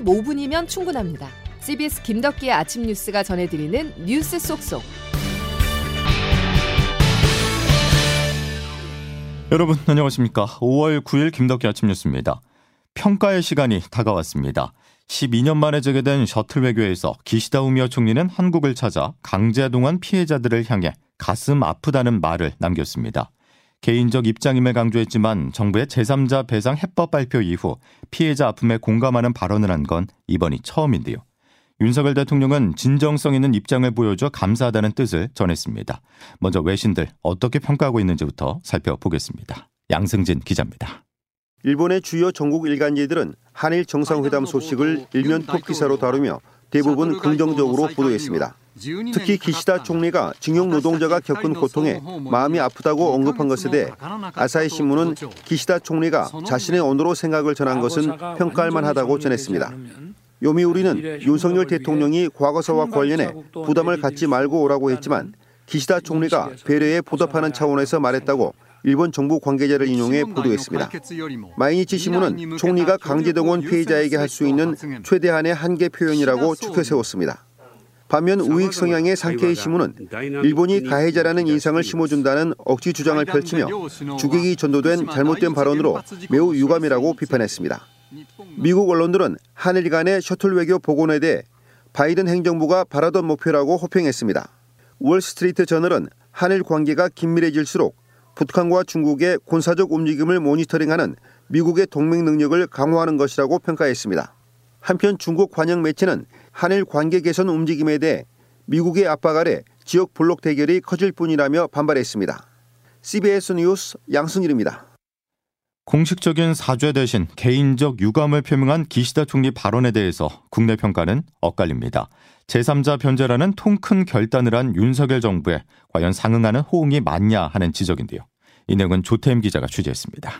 15분이면 충분합니다. CBS 김덕기의 아침 뉴스가 전해드리는 뉴스 속속. 여러분 안녕하십니까. 5월 9일 김덕기 아침 뉴스입니다. 평가의 시간이 다가왔습니다. 12년 만에 재개된 셔틀 외교에서 기시다 우미어 총리는 한국을 찾아 강제동원 피해자들을 향해 가슴 아프다는 말을 남겼습니다. 개인적 입장임을 강조했지만 정부의 제3자 배상 해법 발표 이후 피해자 아픔에 공감하는 발언을 한 건 이번이 처음인데요. 윤석열 대통령은 진정성 있는 입장을 보여줘 감사하다는 뜻을 전했습니다. 먼저 외신들 어떻게 평가하고 있는지부터 살펴보겠습니다. 양승진 기자입니다. 일본의 주요 전국 일간지들은 한일 정상회담 소식을 일면 톱 기사로 다루며 대부분 긍정적으로 보도했습니다. 특히 기시다 총리가 징용 노동자가 겪은 고통에 마음이 아프다고 언급한 것에 대해 아사히 신문은 기시다 총리가 자신의 언어로 생각을 전한 것은 평가할 만하다고 전했습니다. 요미우리는 윤석열 대통령이 과거사와 관련해 부담을 갖지 말고 오라고 했지만 기시다 총리가 배려에 보답하는 차원에서 말했다고 일본 정부 관계자를 인용해 보도했습니다. 마이니치 신문은 총리가 강제동원 피해자에게 할 수 있는 최대한의 한계 표현이라고 추켜 세웠습니다. 반면 우익 성향의 상케이 신문은 일본이 가해자라는 인상을 심어준다는 억지 주장을 펼치며 주객이 전도된 잘못된 발언으로 매우 유감이라고 비판했습니다. 미국 언론들은 한일 간의 셔틀 외교 복원에 대해 바이든 행정부가 바라던 목표라고 호평했습니다. 월스트리트 저널은 한일 관계가 긴밀해질수록 북한과 중국의 군사적 움직임을 모니터링하는 미국의 동맹 능력을 강화하는 것이라고 평가했습니다. 한편 중국 관영 매체는 한일 관계 개선 움직임에 대해 미국의 압박 아래 지역 블록 대결이 커질 뿐이라며 반발했습니다. CBS 뉴스 양승일입니다. 공식적인 사죄 대신 개인적 유감을 표명한 기시다 총리 발언에 대해서 국내 평가는 엇갈립니다. 제3자 변제라는 통 큰 결단을 한 윤석열 정부에 과연 상응하는 호응이 맞냐 하는 지적인데요. 이 내용은 조태임 기자가 취재했습니다.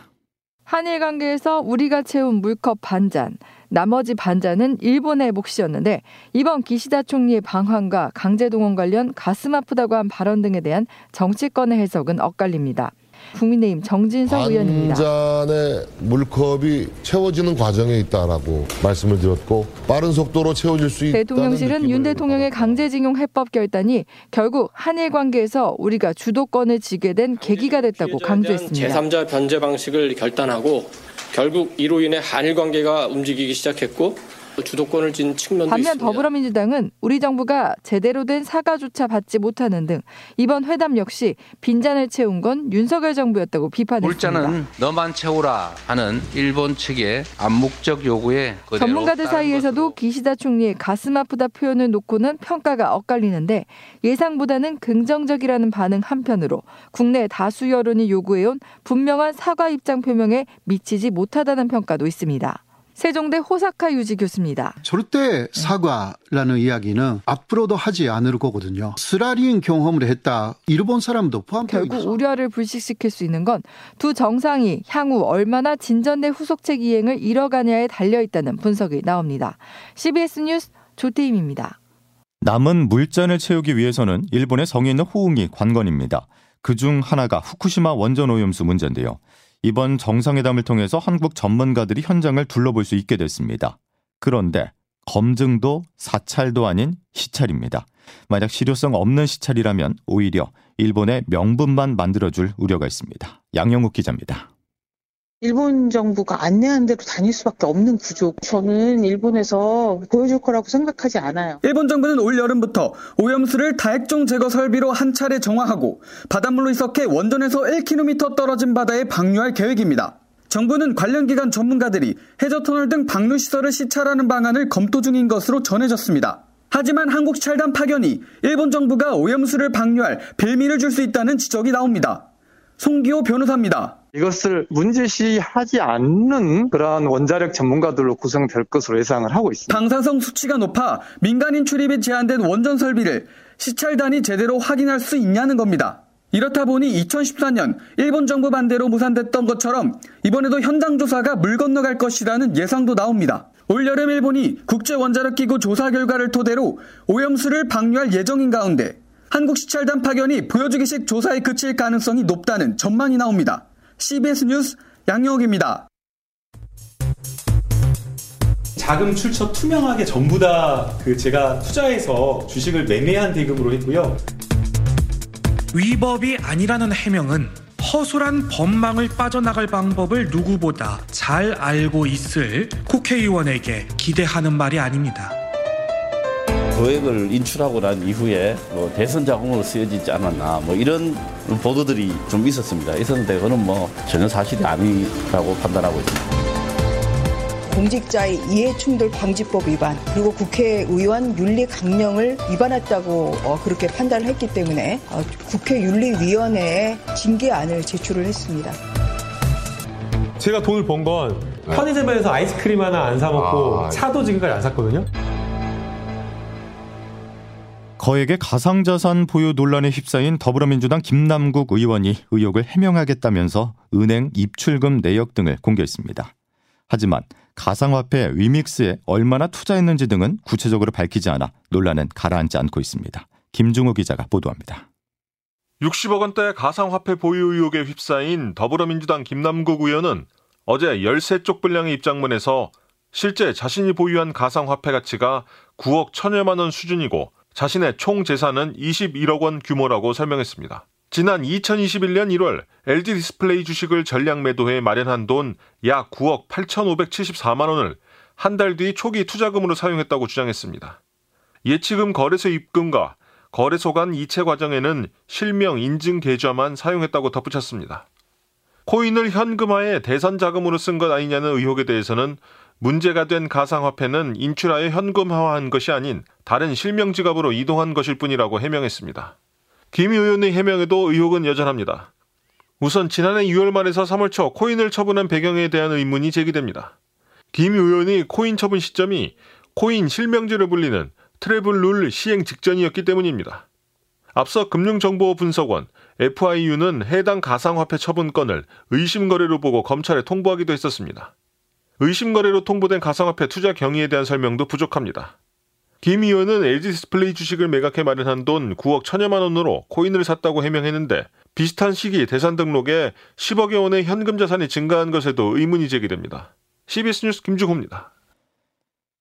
한일 관계에서 우리가 채운 물컵 반잔, 나머지 반잔은 일본의 몫이었는데 이번 기시다 총리의 방한과 강제동원 관련 가슴 아프다고 한 발언 등에 대한 정치권의 해석은 엇갈립니다. 국민의힘 정진석 의원입니다. 잔의 물컵이 채워지는 과정에 있다라고 말씀을 드렸고 빠른 속도로 채워질 수 있다. 대통령실은 윤 대통령의 강제징용 해법 결단이 결국 한일 관계에서 우리가 주도권을 쥐게 된 계기가 됐다고 강조했습니다. 제3자 변제 방식을 결단하고 결국 이로 인해 한일 관계가 움직이기 시작했고 주도권을 쥔 측면도 반면 있습니다. 더불어민주당은 우리 정부가 제대로 된 사과조차 받지 못하는 등 이번 회담 역시 빈잔을 채운 건 윤석열 정부였다고 비판했습니다. 물자는 너만 채우라 하는 일본 측의 암묵적 요구에 전문가들 사이에서도 기시다 총리의 가슴 아프다 표현을 놓고는 평가가 엇갈리는데 예상보다는 긍정적이라는 반응 한편으로 국내 다수 여론이 요구해온 분명한 사과 입장 표명에 미치지 못하다는 평가도 있습니다. 세종대 호사카 유지 교수입니다. 절대 사과라는 이야기는 앞으로도 하지 않을 거거든요. 쓰라린 경험을 했다. 일본 사람도 포함되어 결국 있어. 우려를 불식시킬 수 있는 건 두 정상이 향후 얼마나 진전된 후속책 이행을 이뤄가냐에 달려 있다는 분석이 나옵니다. CBS 뉴스 조태임입니다. 남은 물잔을 채우기 위해서는 일본의 성의 있는 호응이 관건입니다. 그중 하나가 후쿠시마 원전 오염수 문제인데요. 이번 정상회담을 통해서 한국 전문가들이 현장을 둘러볼 수 있게 됐습니다. 그런데 검증도 사찰도 아닌 시찰입니다. 만약 실효성 없는 시찰이라면 오히려 일본의 명분만 만들어줄 우려가 있습니다. 양영욱 기자입니다. 일본 정부가 안내한 대로 다닐 수밖에 없는 구조. 저는 일본에서 보여줄 거라고 생각하지 않아요. 일본 정부는 올 여름부터 오염수를 다액종 제거 설비로 한 차례 정화하고 바닷물로 희석해 원전에서 1km 떨어진 바다에 방류할 계획입니다. 정부는 관련 기관 전문가들이 해저터널 등 방류 시설을 시찰하는 방안을 검토 중인 것으로 전해졌습니다. 하지만 한국 시찰단 파견이 일본 정부가 오염수를 방류할 빌미를 줄 수 있다는 지적이 나옵니다. 송기호 변호사입니다. 이것을 문제시하지 않는 그러한 원자력 전문가들로 구성될 것으로 예상을 하고 있습니다. 방사성 수치가 높아 민간인 출입이 제한된 원전 설비를 시찰단이 제대로 확인할 수 있냐는 겁니다. 이렇다 보니 2014년 일본 정부 반대로 무산됐던 것처럼 이번에도 현장 조사가 물 건너갈 것이라는 예상도 나옵니다. 올여름 일본이 국제원자력기구 조사 결과를 토대로 오염수를 방류할 예정인 가운데 한국 시찰단 파견이 보여주기식 조사에 그칠 가능성이 높다는 전망이 나옵니다. CBS 뉴스 양영욱입니다. 자금 출처 투명하게 전부 다 그 제가 투자해서 주식을 매매한 대금으로 했고요. 위법이 아니라는 해명은 허술한 법망을 빠져나갈 방법을 누구보다 잘 알고 있을 국회의원에게 기대하는 말이 아닙니다. 거액을 인출하고 난 이후에 뭐 대선 자금으로 쓰여지지 않았나 뭐 이런 보도들이 좀 있었습니다. 있었는데 그거는 뭐 전혀 사실이 아니라고 판단하고 있습니다. 공직자의 이해충돌 방지법 위반 그리고 국회의원 윤리 강령을 위반했다고 어, 그렇게 판단을 했기 때문에 어, 국회 윤리위원회에 징계안을 제출을 했습니다. 제가 돈을 번 건 편의점에서 아이스크림 하나 안 사 먹고 아, 차도 지금까지 안 샀거든요. 거액의 가상자산 보유 논란에 휩싸인 더불어민주당 김남국 의원이 의혹을 해명하겠다면서 은행 입출금 내역 등을 공개했습니다. 하지만 가상화폐 위믹스에 얼마나 투자했는지 등은 구체적으로 밝히지 않아 논란은 가라앉지 않고 있습니다. 김중호 기자가 보도합니다. 60억 원대 가상화폐 보유 의혹에 휩싸인 더불어민주당 김남국 의원은 어제 13쪽 분량의 입장문에서 실제 자신이 보유한 가상화폐 가치가 9억 천여만 원 수준이고 자신의 총 재산은 21억 원 규모라고 설명했습니다. 지난 2021년 1월 LG 디스플레이 주식을 전량 매도해 마련한 돈 약 9억 8,574만 원을 한 달 뒤 초기 투자금으로 사용했다고 주장했습니다. 예치금 거래소 입금과 거래소 간 이체 과정에는 실명 인증 계좌만 사용했다고 덧붙였습니다. 코인을 현금화해 대선 자금으로 쓴 것 아니냐는 의혹에 대해서는 문제가 된 가상화폐는 인출하여 현금화한 것이 아닌 다른 실명 지갑으로 이동한 것일 뿐이라고 해명했습니다. 김 의원의 해명에도 의혹은 여전합니다. 우선 지난해 2월 말에서 3월 초 코인을 처분한 배경에 대한 의문이 제기됩니다. 김 의원이 코인 처분 시점이 코인 실명제로 불리는 travel rule 시행 직전이었기 때문입니다. 앞서 금융정보분석원 FIU는 해당 가상화폐 처분 건을 의심거래로 보고 검찰에 통보하기도 했었습니다. 의심거래로 통보된 가상화폐 투자 경위에 대한 설명도 부족합니다. 김 의원은 LG 디스플레이 주식을 매각해 마련한 돈 9억 천여만 원으로 코인을 샀다고 해명했는데 비슷한 시기 재산 등록에 10억여 원의 현금 자산이 증가한 것에도 의문이 제기됩니다. CBS 뉴스 김주호입니다.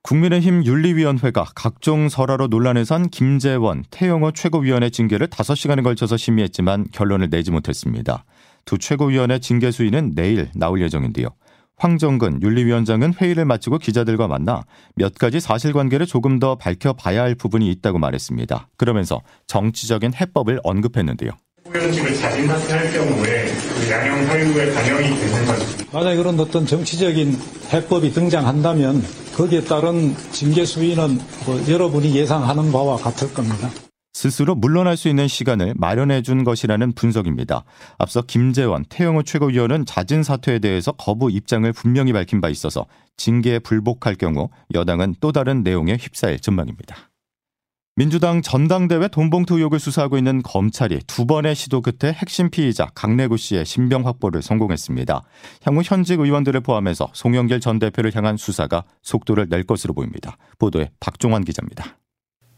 국민의힘 윤리위원회가 각종 설화로 논란을 산 김재원, 태영호 최고위원의 징계를 5시간에 걸쳐서 심의했지만 결론을 내지 못했습니다. 두 최고위원의 징계 수위는 내일 나올 예정인데요. 황정근 윤리위원장은 회의를 마치고 기자들과 만나 몇 가지 사실관계를 조금 더 밝혀봐야 할 부분이 있다고 말했습니다. 그러면서 정치적인 해법을 언급했는데요. 후보연직을 자진 사퇴할 경우에 그 양형 사유에 반영이 되는 건지 만약 그런 어떤 정치적인 해법이 등장한다면 거기에 따른 징계 수위는 뭐 여러분이 예상하는 바와 같을 겁니다. 스스로 물러날 수 있는 시간을 마련해 준 것이라는 분석입니다. 앞서 김재원, 태영호 최고위원은 자진 사퇴에 대해서 거부 입장을 분명히 밝힌 바 있어서 징계에 불복할 경우 여당은 또 다른 내용에 휩싸일 전망입니다. 민주당 전당대회 돈봉투 의혹을 수사하고 있는 검찰이 두 번의 시도 끝에 핵심 피의자 강내구 씨의 신병 확보를 성공했습니다. 향후 현직 의원들을 포함해서 송영길 전 대표를 향한 수사가 속도를 낼 것으로 보입니다. 보도에 박종환 기자입니다.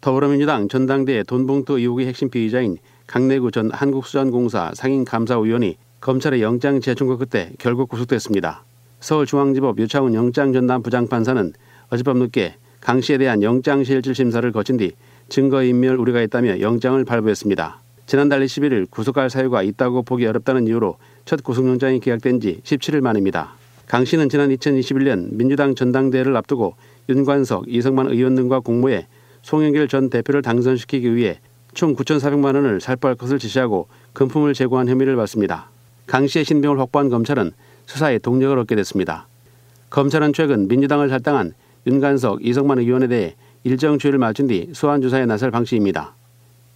더불어민주당 전당대회 돈봉투 의혹의 핵심 피의자인 강내구 전 한국수산공사 상임감사위원이 검찰의 영장 재청구 끝에 결국 구속됐습니다. 서울중앙지법 유창훈 영장 전담 부장판사는 어젯밤 늦게 강 씨에 대한 영장실질 심사를 거친 뒤 증거인멸 우려가 있다며 영장을 발부했습니다. 지난달 21일 구속할 사유가 있다고 보기 어렵다는 이유로 첫 구속영장이 기각된 지 17일 만입니다. 강 씨는 지난 2021년 민주당 전당대회를 앞두고 윤관석, 이성만 의원 등과 공모해 송영길 전 대표를 당선시키기 위해 총 9,400만 원을 살포할 것을 지시하고 금품을 제공한 혐의를 받습니다. 강 씨의 신병을 확보한 검찰은 수사에 동력을 얻게 됐습니다. 검찰은 최근 민주당을 탈당한 윤관석, 이성만 의원에 대해 일정 주의를 맞춘 뒤 소환 조사에 나설 방침입니다.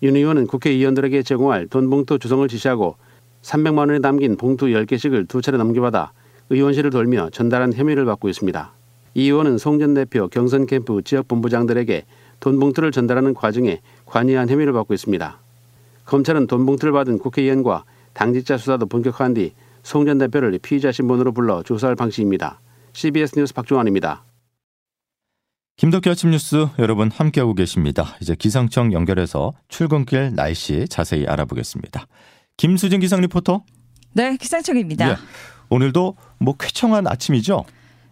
윤 의원은 국회의원들에게 제공할 돈 봉투 주성을 지시하고 300만 원에 담긴 봉투 10개씩을 두 차례 넘겨받아 의원실을 돌며 전달한 혐의를 받고 있습니다. 이 의원은 송 전 대표 경선 캠프 지역 본부장들에게 돈 봉투를 전달하는 과정에 관여한 혐의를 받고 있습니다. 검찰은 돈 봉투를 받은 국회의원과 당직자 수사도 본격화한 뒤 송 전 대표를 피의자 신분으로 불러 조사할 방식입니다. CBS 뉴스 박종환입니다. 김덕기 아침 뉴스 여러분 함께하고 계십니다. 이제 기상청 연결해서 출근길 날씨 자세히 알아보겠습니다. 김수진 기상 리포터. 네, 기상청입니다. 예, 오늘도 뭐 쾌청한 아침이죠?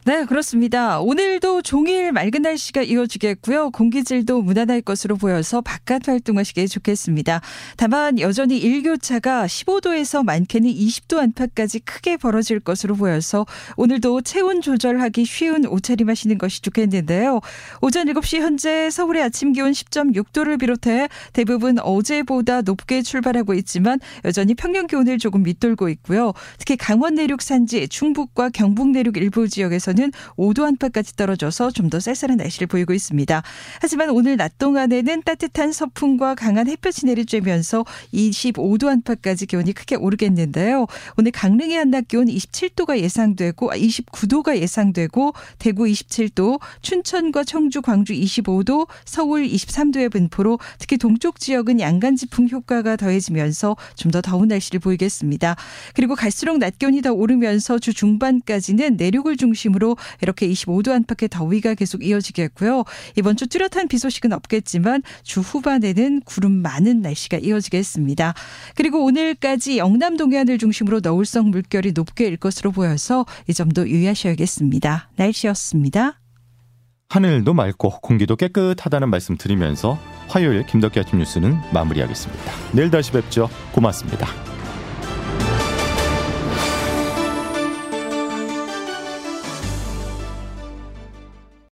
네, 그렇습니다. 오늘도 종일 맑은 날씨가 이어지겠고요. 공기질도 무난할 것으로 보여서 바깥 활동하시기 좋겠습니다. 다만 여전히 일교차가 15도에서 많게는 20도 안팎까지 크게 벌어질 것으로 보여서 오늘도 체온 조절하기 쉬운 옷차림 하시는 것이 좋겠는데요. 오전 7시 현재 서울의 아침 기온 10.6도를 비롯해 대부분 어제보다 높게 출발하고 있지만 여전히 평년 기온을 조금 밑돌고 있고요. 특히 강원 내륙 산지, 충북과 경북 내륙 일부 지역에서 지역에서는 5도 안팎까지 떨어져서 좀 더 쌀쌀한 날씨를 보이고 있습니다. 하지만 오늘 낮 동안에는 따뜻한 서풍과 강한 햇볕이 내리쬐면서 25도 안팎까지 기온이 크게 오르겠는데요. 오늘 강릉의 한낮 기온 27도가 예상되고 29도가 아, 예상되고 대구 27도, 춘천과 청주, 광주 25도, 서울 23도의 분포로 특히 동쪽 지역은 양간 지풍 효과가 더해지면서 좀 더 더운 날씨를 보이겠습니다. 그리고 갈수록 낮 기온이 더 오르면서 주 중반까지는 내륙을 중심으로 중심으로 이렇게 25도 안팎의 더위가 계속 이어지겠고요. 이번 주 뚜렷한 비 소식은 없겠지만 주 후반에는 구름 많은 날씨가 이어지겠습니다. 그리고 오늘까지 영남 동해안을 중심으로 너울성 물결이 높게 일 것으로 보여서 이 점도 유의하셔야겠습니다. 날씨였습니다. 하늘도 맑고 공기도 깨끗하다는 말씀 드리면서 화요일 김덕기 아침 뉴스는 마무리하겠습니다. 내일 다시 뵙죠. 고맙습니다.